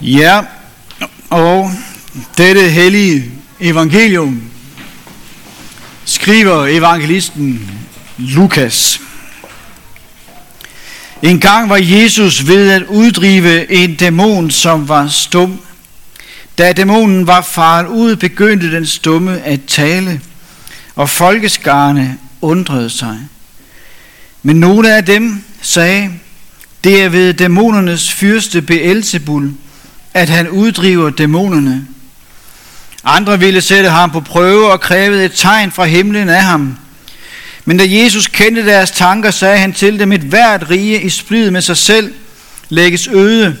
Ja, og dette hellige evangelium skriver evangelisten Lukas. En gang var Jesus ved at uddrive en dæmon, som var stum. Da dæmonen var faret ud, begyndte den stumme at tale, og folkeskarne undrede sig. Men nogle af dem sagde, det er ved dæmonernes fyrste Beelzebul, at han uddriver dæmonerne. Andre ville sætte ham på prøve og krævede et tegn fra himlen af ham. Men da Jesus kendte deres tanker, sagde han til dem, et hvert rige i splid med sig selv lægges øde,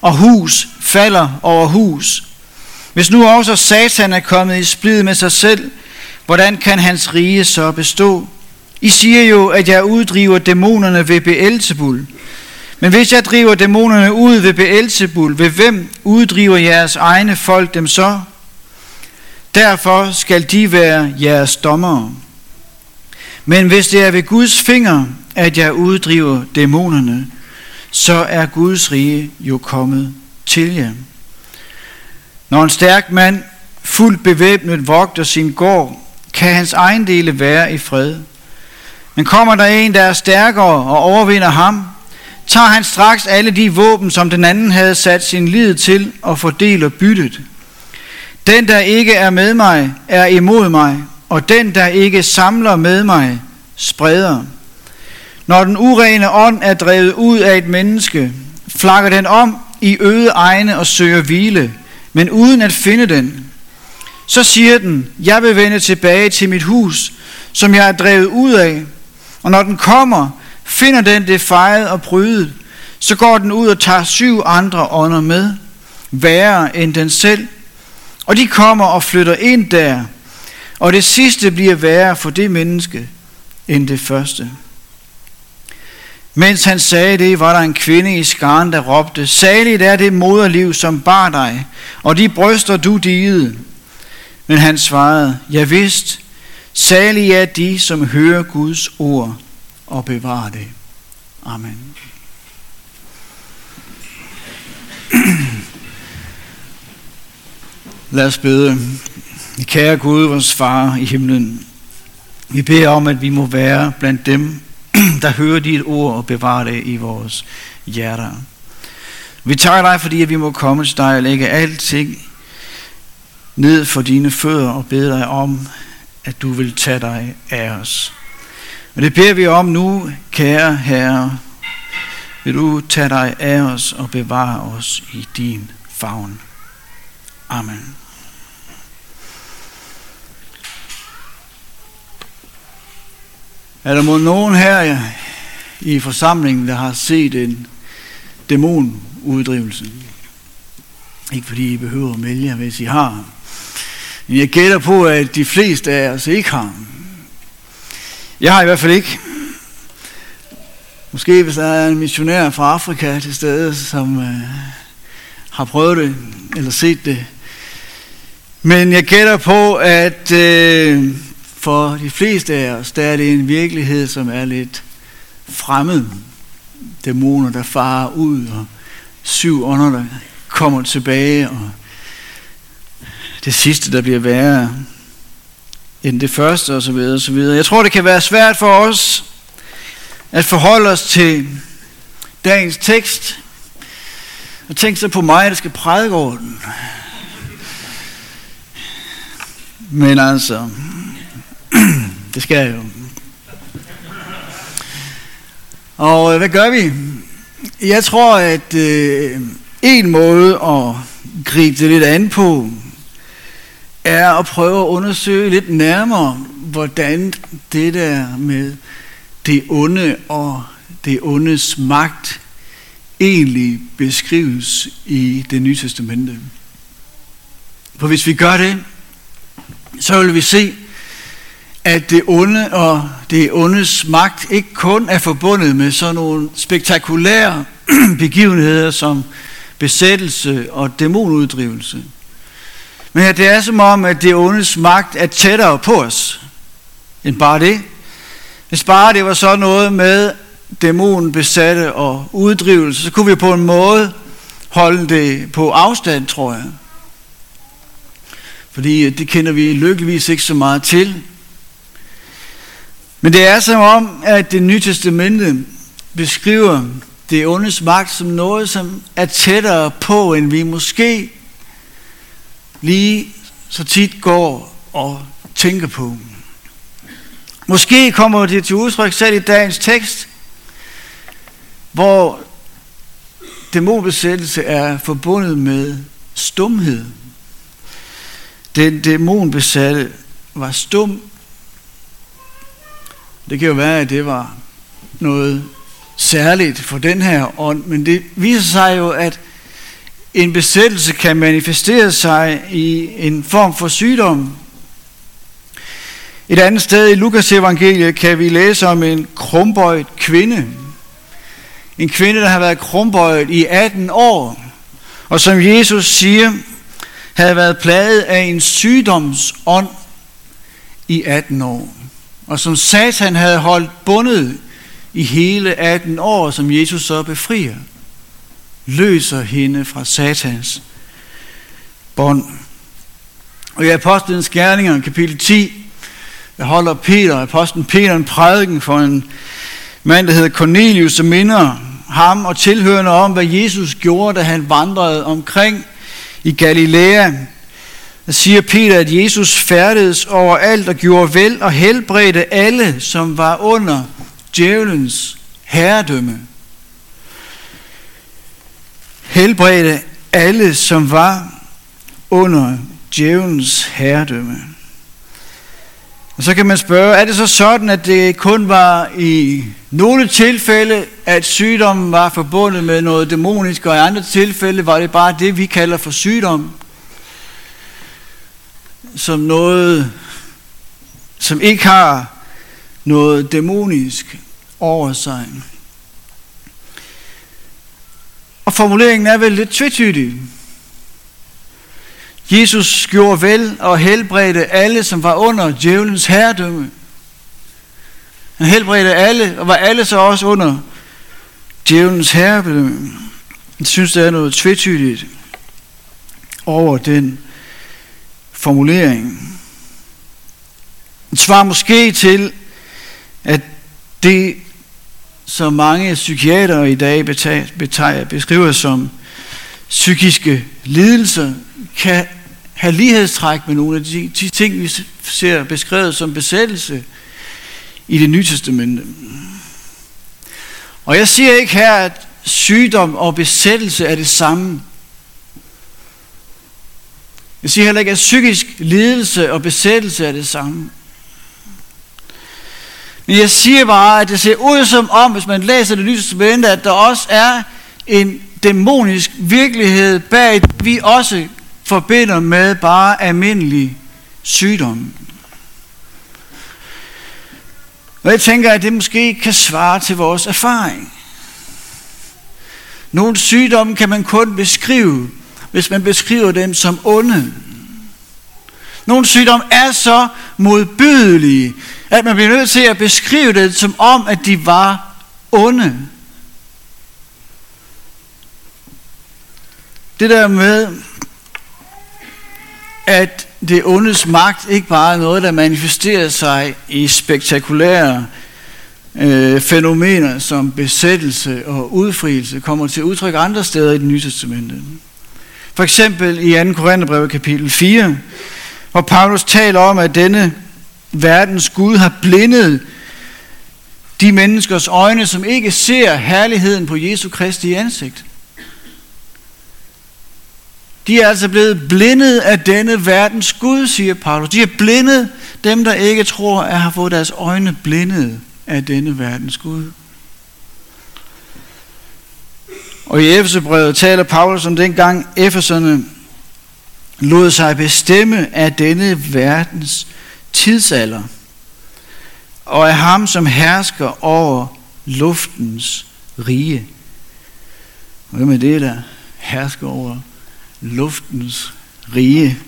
og hus falder over hus. Hvis nu også Satan er kommet i splid med sig selv, hvordan kan hans rige så bestå? I siger jo, at jeg uddriver dæmonerne ved Beelzebul. Men hvis jeg driver dæmonerne ud ved Beelzebul, ved hvem uddriver jeres egne folk dem så? Derfor skal de være jeres dommere. Men hvis det er ved Guds finger, at jeg uddriver dæmonerne, så er Guds rige jo kommet til jer. Når en stærk mand fuldt bevæbnet vogter sin gård, kan hans ejendele være i fred. Men kommer der en, der er stærkere og overvinder ham, tager han straks alle de våben, som den anden havde sat sin lid til, og fordeler byttet. Den, der ikke er med mig, er imod mig, og den, der ikke samler med mig, spreder. Når den urene ånd er drevet ud af et menneske, flakker den om i øde egne og søger hvile, men uden at finde den. Så siger den, jeg vil vende tilbage til mit hus, som jeg er drevet ud af. Og når den kommer, finder den det fejret og brydet, så går den ud og tager syv andre ånder med, værre end den selv. Og de kommer og flytter ind der, og det sidste bliver værre for det menneske end det første. Mens han sagde det, var der en kvinde i skaren, der råbte, Saligt er det moderliv, som bar dig, og de bryster du digede. Men han svarede, Jeg vidst, salig er de, som hører Guds ord og bevare det. Amen. Lad os bede. Kære Gud, vores far i himlen, vi beder om, at vi må være blandt dem, der hører dit ord og bevarer det i vores hjerter. Vi takker dig, fordi vi må komme til dig og lægge alting ned for dine fødder og bede dig om, at du vil tage dig af os. Og det beder vi om nu, kære Herre. Vil du tage dig af os og bevare os i din favn. Amen. Er der mod nogen her i forsamlingen, der har set en dæmonuddrivelse? Ikke fordi I behøver at melde jer, hvis I har. Men jeg gætter på, at de fleste af os ikke har. Jeg har i hvert fald ikke. Måske hvis der er en missionær fra Afrika til stede, som øh, har prøvet det, eller set det. Men jeg gætter på, at øh, for de fleste af os, der er det en virkelighed, som er lidt fremmed. Dæmoner, der farer ud, og syv ånder, der kommer tilbage, og det sidste, der bliver værre end det første, og så videre, og så videre. Jeg tror, det kan være svært for os at forholde os til dagens tekst, og tænk så på mig, der skal prædike over den. Men altså, det skal jeg jo. Og øh, hvad gør vi? Jeg tror, at øh, en måde at gribe det lidt an på, er at prøve at undersøge lidt nærmere, hvordan det der med det onde og det ondes magt egentlig beskrives i det nye testamente. For hvis vi gør det, så vil vi se, at det onde og det ondes magt ikke kun er forbundet med sådan nogle spektakulære begivenheder som besættelse og dæmonuddrivelse. Men ja, det er som om, at det ondes magt er tættere på os end bare det. Hvis bare det var så noget med dæmonen besatte og uddrivelse, så kunne vi på en måde holde det på afstand, tror jeg. Fordi øh, det kender vi lykkeligvis ikke så meget til. Men det er som om, at det nye testamente beskriver det ondes magt som noget, som er tættere på, end vi måske lige så tit går og tænker på. Måske kommer det til udtryk selv i dagens tekst, hvor dæmonbesættelse er forbundet med stumhed. Den dæmonbesatte var stum. Det kan jo være, at det var noget særligt for den her ånd, men det viser sig jo, at en besættelse kan manifestere sig i en form for sygdom. Et andet sted i Lukas evangeliet kan vi læse om en krumbøjet kvinde. En kvinde, der har været krumbøjet i 18 år, og som Jesus siger, havde været plaget af en sygdomsånd i 18 år, og som Satan havde holdt bundet i hele 18 år, som Jesus så befrier, løser hende fra Satans bånd. Og i Apostlenes Gerninger, kapitel 10, der holder Peter, apostlen Peter, en prædiken for en mand, der hedder Cornelius, som minder ham og tilhørende om, hvad Jesus gjorde, da han vandrede omkring i Galilea. Der siger Peter, at Jesus færdedes overalt og gjorde vel og helbredte alle, som var under djævelens herredømme. Helbredte alle, som var under djævelens herredømme. Og så kan man spørge, er det så sådan, at det kun var i nogle tilfælde, at sygdommen var forbundet med noget dæmonisk, og i andre tilfælde var det bare det, vi kalder for sygdom, som noget, som ikke har noget dæmonisk over sig. Og formuleringen er vel lidt tvetydig. Jesus gjorde vel og helbredte alle, som var under djævelens herredømme. Han helbredte alle, og var alle så også under djævelens herredømme. Jeg synes, der er noget tvetydigt over den formulering. Det svarer måske til, at det, som mange psykiater i dag beskriver som psykiske lidelser, kan have lighedstræk med nogle af de, de ting, vi ser beskrevet som besættelse i det nye testamente. Og jeg siger ikke her, at sygdom og besættelse er det samme. Jeg siger heller ikke, at psykisk lidelse og besættelse er det samme. Men jeg siger bare, at det ser ud som om, hvis man læser det nye testamente, at der også er en dæmonisk virkelighed bag det, vi også forbinder med bare almindelig sygdom. Og jeg tænker, at det måske kan svare til vores erfaring. Nogle sygdomme kan man kun beskrive, hvis man beskriver dem som onde. Nogle sygdomme er så modbydelige, at man bliver nødt til at beskrive det som om, at de var onde. Det der med, at det ondes magt ikke bare er noget, der manifesterer sig i spektakulære øh, fænomener som besættelse og udfrielse, kommer til udtryk andre steder i det nye testamente. For eksempel i 2. Korintherbrev kapitel 4, hvor Paulus taler om, at denne verdens Gud har blindet de menneskers øjne, som ikke ser herligheden på Jesu Kristi ansigt. De er altså blevet blindet af denne verdens Gud, siger Paulus. De er blindet, dem der ikke tror, at har fået deres øjne blindet af denne verdens Gud. Og i Efeserbrevet taler Paulus om dengang Efeserne lod sig bestemme af denne verdens tidsalder, og af ham, som hersker over luftens rige. Hvem er det, der hersker over luftens rige?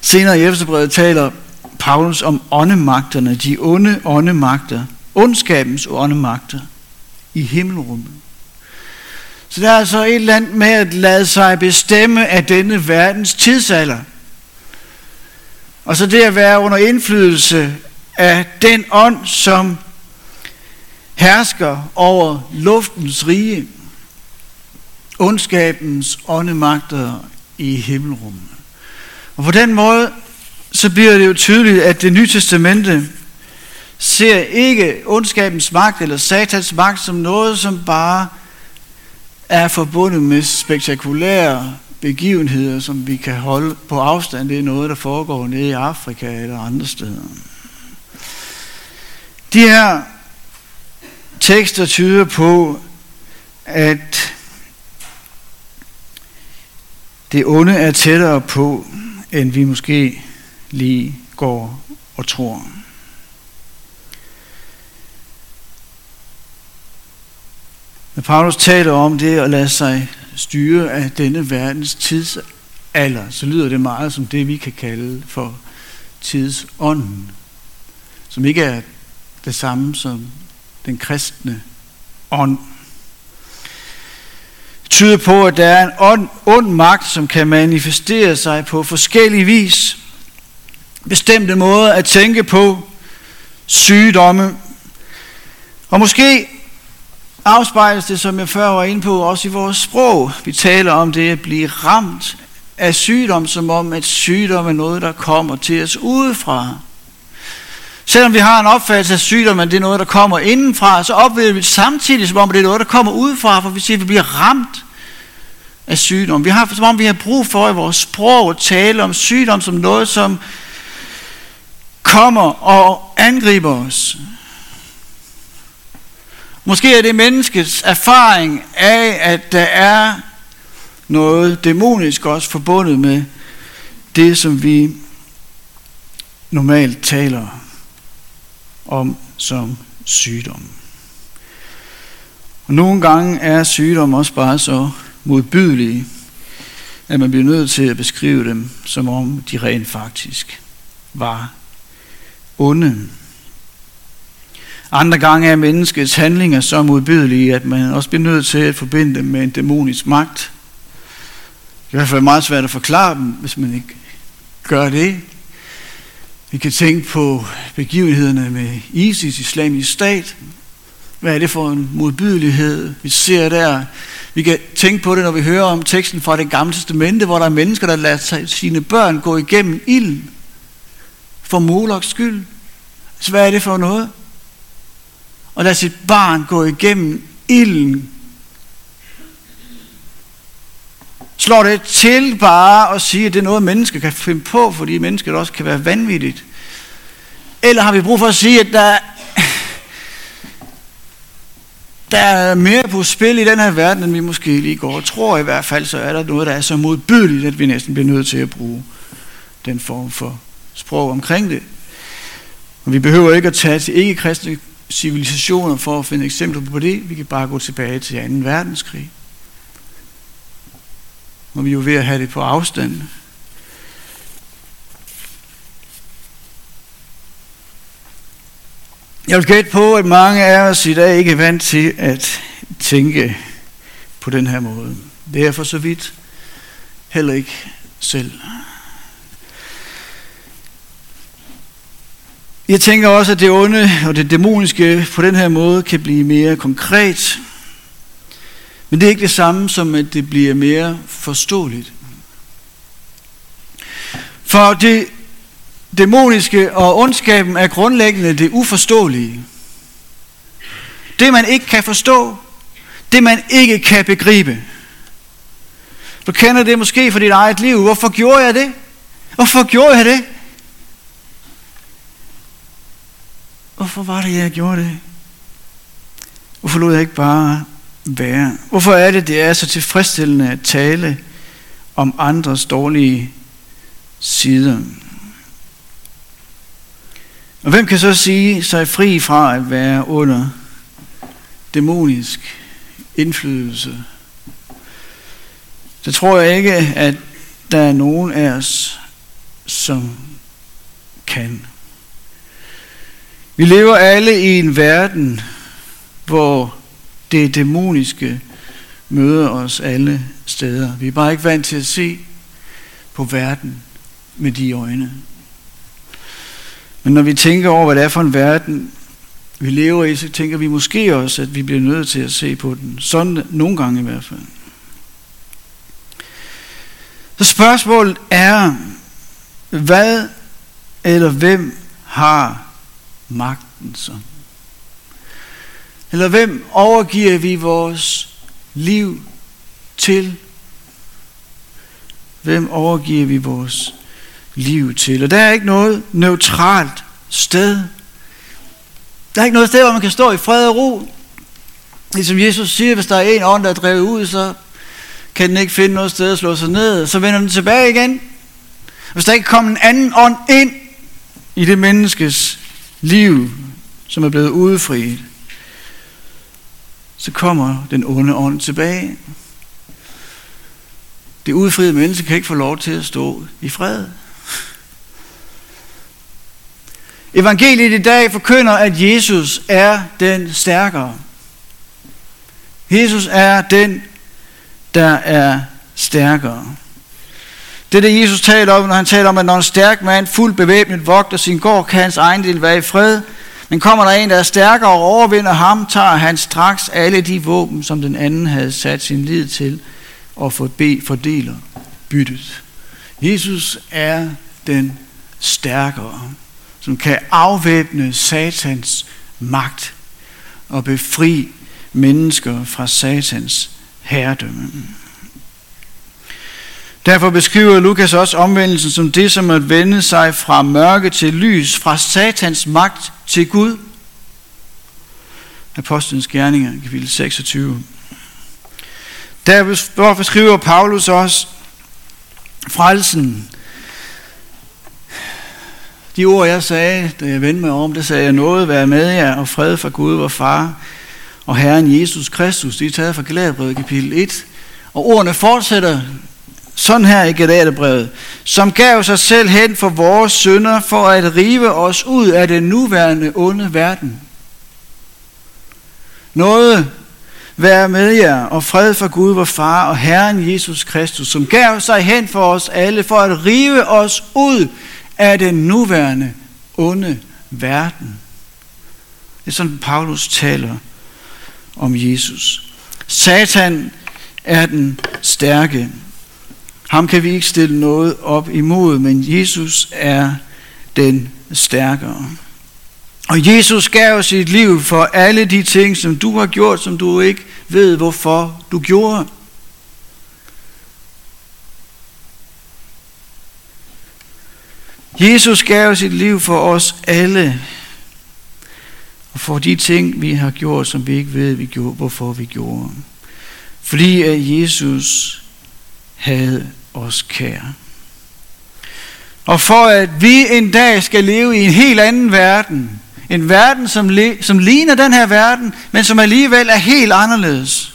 Senere i Efterbrevet taler Paulus om åndemagterne, de onde åndemagter, ondskabens åndemagter i himmelrummet. Så der er altså et eller andet med at lade sig bestemme af denne verdens tidsalder. Og så det at være under indflydelse af den ånd, som hersker over luftens rige, ondskabens åndemagter i himmelrummet. Og på den måde, så bliver det jo tydeligt, at det nye testamente ser ikke ondskabens magt eller satans magt som noget, som bare er forbundet med spektakulære begivenheder, som vi kan holde på afstand. Det er noget, der foregår nede i Afrika eller andre steder. De her tekster tyder på, at det onde er tættere på, end vi måske lige går og tror. Når Paulus taler om det at lade sig styre af denne verdens tidsalder, så lyder det meget som det, vi kan kalde for tidsånden, som ikke er det samme som den kristne ånd. Det tyder på, at der er en ond, ond magt, som kan manifestere sig på forskellige vis. Bestemte måder at tænke på, sygdomme. Og måske afspejles det, som jeg før var inde på, også i vores sprog. Vi taler om det at blive ramt af sygdom, som om at sygdom er noget, der kommer til os udefra. Selvom vi har en opfattelse af sygdom, at det er noget, der kommer indenfra, så oplever vi samtidig, som om det er noget, der kommer udefra, for vi siger, at vi bliver ramt af sygdom. Vi har, som om vi har brug for i vores sprog at tale om sygdom som noget, som kommer og angriber os. Måske er det menneskets erfaring af, at der er noget dæmonisk også forbundet med det, som vi normalt taler om som sygdom. Og nogle gange er sygdom også bare så modbydelige, at man bliver nødt til at beskrive dem, som om de rent faktisk var onde. Andre gange er menneskets handlinger så modbydelige, at man også bliver nødt til at forbinde dem med en dæmonisk magt. Det er i hvert fald meget svært at forklare dem, hvis man ikke gør det. Vi kan tænke på begivenhederne med ISIS, islamisk stat. Hvad er det for en modbydelighed, vi ser der? Vi kan tænke på det, når vi hører om teksten fra det gamle testamente, hvor der er mennesker, der lader sine børn gå igennem ilden for Moloks skyld. Så hvad er det for noget? Og lade sit barn gå igennem ilden. Slår det til bare at sige, at det er noget, mennesker kan finde på, fordi mennesket også kan være vanvittigt? Eller har vi brug for at sige, at der, der er mere på spil i den her verden, end vi måske lige går og tror. I hvert fald så er der noget, der er så modbydeligt, at vi næsten bliver nødt til at bruge den form for sprog omkring det. Og vi behøver ikke at tage til ikke-kristne civilisationer for at finde eksempler på det. Vi kan bare gå tilbage til 2. verdenskrig. Og vi er jo ved at have det på afstand. Jeg vil gætte på, at mange af os i dag ikke er vant til at tænke på den her måde. Det er for så vidt heller ikke selv. Jeg tænker også, at det onde og det dæmoniske på den her måde kan blive mere konkret. Men det er ikke det samme som, at det bliver mere forståeligt. For det dæmoniske og ondskaben er grundlæggende det uforståelige. Det man ikke kan forstå, det man ikke kan begribe. Du kender det måske fra dit eget liv. Hvorfor gjorde jeg det? Hvorfor gjorde jeg det? Hvorfor var det, jeg gjorde det? Hvorfor lod jeg ikke bare være? Hvorfor er det, det er så tilfredsstillende at tale om andres dårlige sider? Og hvem kan så sige sig fri fra at være under dæmonisk indflydelse? Så tror jeg ikke, at der er nogen af os, som kan. Vi lever alle i en verden, hvor det dæmoniske møder os alle steder. Vi er bare ikke vant til at se på verden med de øjne. Men når vi tænker over, hvad det er for en verden, vi lever i, så tænker vi måske også, at vi bliver nødt til at se på den. Sådan nogle gange i hvert fald. Så spørgsmålet er, hvad eller hvem har magten så? Eller hvem overgiver vi vores liv til? Hvem overgiver vi vores liv til? Og der er ikke noget neutralt sted. Der er ikke noget sted, hvor man kan stå i fred og ro. Ligesom Jesus siger, hvis der er en ånd, der er drevet ud, så kan den ikke finde noget sted at slå sig ned. Så vender den tilbage igen. Hvis der ikke kommer en anden ånd ind i det menneskes liv, som er blevet udefriet, så kommer den onde ånd tilbage. Det udfriede menneske kan ikke få lov til at stå i fred. Evangeliet i dag forkynder, at Jesus er den stærkere. Jesus er den, der er stærkere. Det er det, Jesus taler om, når han taler om, at når en stærk mand fuldt bevæbnet vogter sin gård, kan hans egen del være i fred. Men kommer der en, der er stærkere og overvinder ham, tager han straks alle de våben, som den anden havde sat sin lid til, og fordeler byttet. Jesus er den stærkere, som kan afvæbne satans magt og befri mennesker fra satans herredømme. Derfor beskriver Lukas også omvendelsen som det, som at vende sig fra mørke til lys, fra satans magt til Gud. Apostlenes gerninger, kapitel 26. Derfor beskriver Paulus også frelsen. De ord, jeg sagde, da jeg vendte mig om, det sagde jeg noget, være med jer, og fred fra Gud, vor far, og Herren Jesus Kristus. De er taget fra Galaterbrevet kapitel 1. Og ordene fortsætter sådan her i Galaterbrevet, som gav sig selv hen for vores synder, for at rive os ud af den nuværende onde verden. Noget være med jer, og fred for Gud, vor far og Herren Jesus Kristus, som gav sig hen for os alle, for at rive os ud af den nuværende onde verden. Det er sådan, Paulus taler om Jesus. Satan er den stærke. Ham kan vi ikke stille noget op imod, men Jesus er den stærkere. Og Jesus gav sit liv for alle de ting, som du har gjort, som du ikke ved, hvorfor du gjorde. Jesus gav sit liv for os alle, og for de ting, vi har gjort, som vi ikke ved, vi gjorde, hvorfor vi gjorde. Fordi at Jesus havde os kære. Og for at vi en dag skal leve i en helt anden verden, en verden, som, som ligner den her verden, men som alligevel er helt anderledes.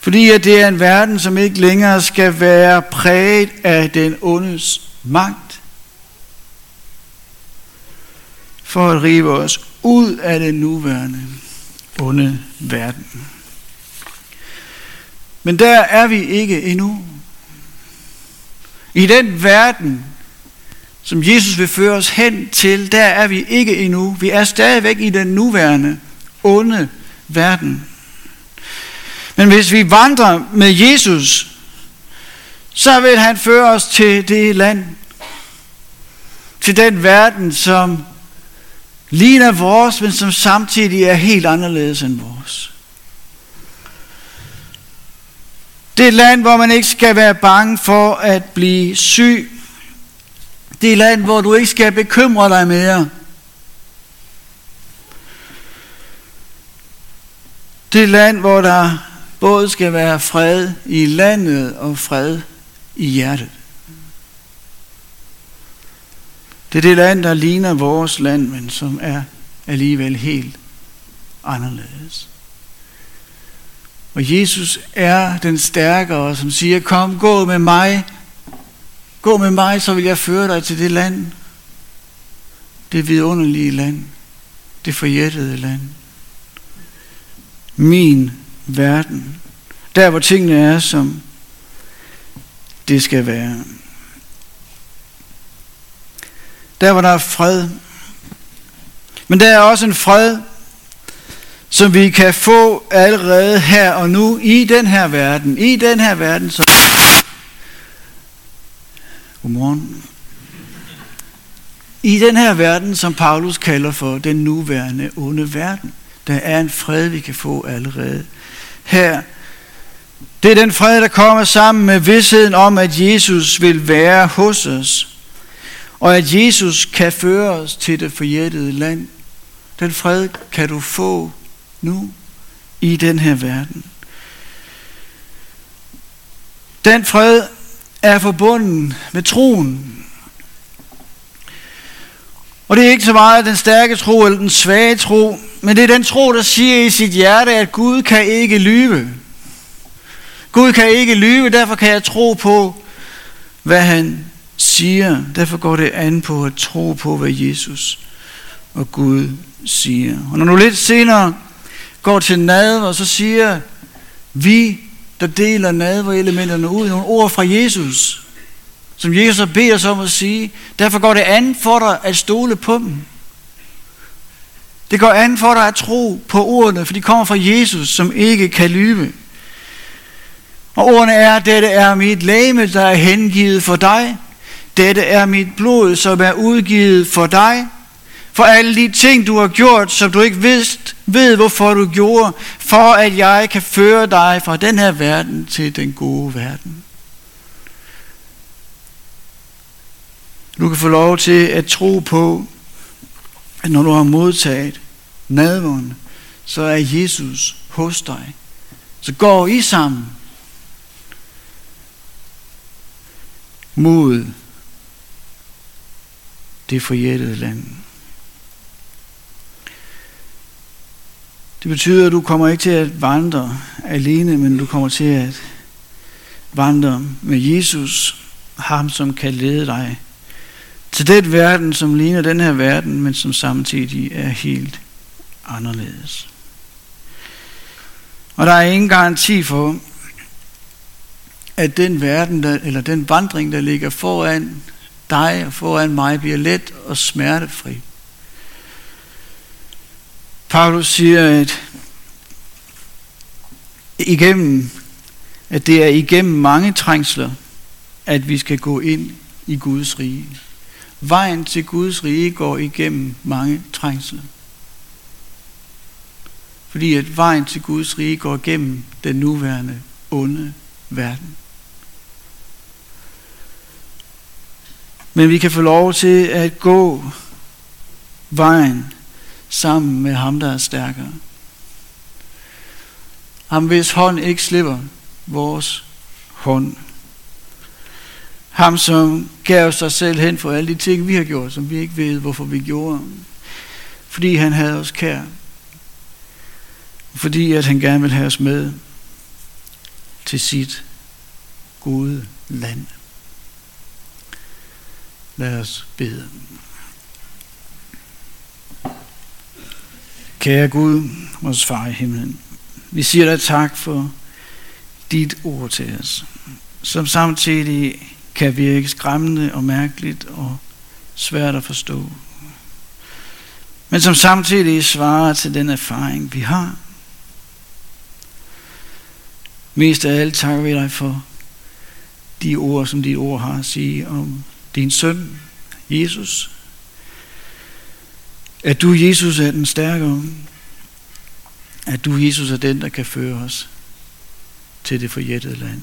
Fordi at det er en verden, som ikke længere skal være præget af den ondes magt. For at rive os ud af den nuværende onde verden. Men der er vi ikke endnu. I den verden, som Jesus vil føre os hen til, der er vi ikke endnu. Vi er stadigvæk i den nuværende onde verden. Men hvis vi vandrer med Jesus, så vil han føre os til det land, til den verden, som ligner vores, men som samtidig er helt anderledes end vores. Det er et land, hvor man ikke skal være bange for at blive syg. Det er et land, hvor du ikke skal bekymre dig mere. Det er et land, hvor der både skal være fred i landet og fred i hjertet. Det er det land, der ligner vores land, men som er alligevel helt anderledes. Og Jesus er den stærkere, som siger, kom, gå med mig. Gå med mig, så vil jeg føre dig til det land. Det vidunderlige land. Det forjættede land. min verden. Der hvor tingene er, som det skal være. Der hvor der er fred. Men der er også en fred, som vi kan få allerede her og nu i den her verden. I den her verden, som... Godmorgen. I den her verden, som Paulus kalder for den nuværende onde verden. Der er en fred, vi kan få allerede her. Det er den fred, der kommer sammen med vidsheden om, at Jesus vil være hos os. Og at Jesus kan føre os til det forjættede land. Den fred kan du få nu i den her verden. Den fred er forbundet med troen. Og det er ikke så meget den stærke tro eller den svage tro, men det er den tro, der siger i sit hjerte, at Gud kan ikke lyve. Gud kan ikke lyve, derfor kan jeg tro på, hvad han siger. Derfor går det an på at tro på, hvad Jesus og Gud siger. Og når du lidt senere går til nadver, så siger vi, der deler nadverelementerne ud, nogle ord fra Jesus, som Jesus har bedt os om at sige. Derfor går det an for dig at stole på dem. Det går an for dig at tro på ordene, for de kommer fra Jesus, som ikke kan lyve. Og ordene er, dette er mit læme, der er hengivet for dig. Dette er mit blod, som er udgivet for dig. For alle de ting, du har gjort, som du ikke vidste, ved, hvorfor du gjorde, for at jeg kan føre dig fra den her verden til den gode verden. Du kan få lov til at tro på, at når du har modtaget nadvånd, så er Jesus hos dig. Så går I sammen mod det forjættede land. Det betyder, at du kommer ikke til at vandre alene, men du kommer til at vandre med Jesus, ham som kan lede dig til den verden, som ligner den her verden, men som samtidig er helt anderledes. Og der er ingen garanti for, at den verden, der, eller den vandring, der ligger foran dig og foran mig, bliver let og smertefri. Paulus siger, at igennem, at det er igennem mange trængsler, at vi skal gå ind i Guds rige. Vejen til Guds rige går igennem mange trængsler. Fordi at vejen til Guds rige går igennem den nuværende onde verden. Men vi kan få lov til at gå vejen sammen med ham, der er stærkere. Ham, hvis hånd ikke slipper vores hånd. Ham, som gav sig selv hen for alle de ting, vi har gjort, som vi ikke ved, hvorfor vi gjorde. Fordi han havde os kær. Fordi at han gerne vil have os med til sit gode land. Lad os bede. Kære Gud, vores far i himlen, vi siger dig tak for dit ord til os, som samtidig kan virke skræmmende og mærkeligt og svært at forstå. Men som samtidig svarer til den erfaring, vi har. Mest af alt takker vi dig for de ord, som dit ord har at sige om din søn, Jesus. At du, Jesus, er den stærkere. At du, Jesus, er den, der kan føre os til det forjættede land.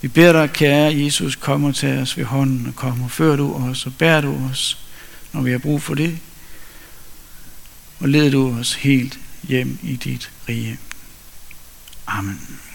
Vi beder dig, kære Jesus, kom og tag os ved hånden, og kom og før du os, og bær du os, når vi har brug for det. Og led du os helt hjem i dit rige. Amen.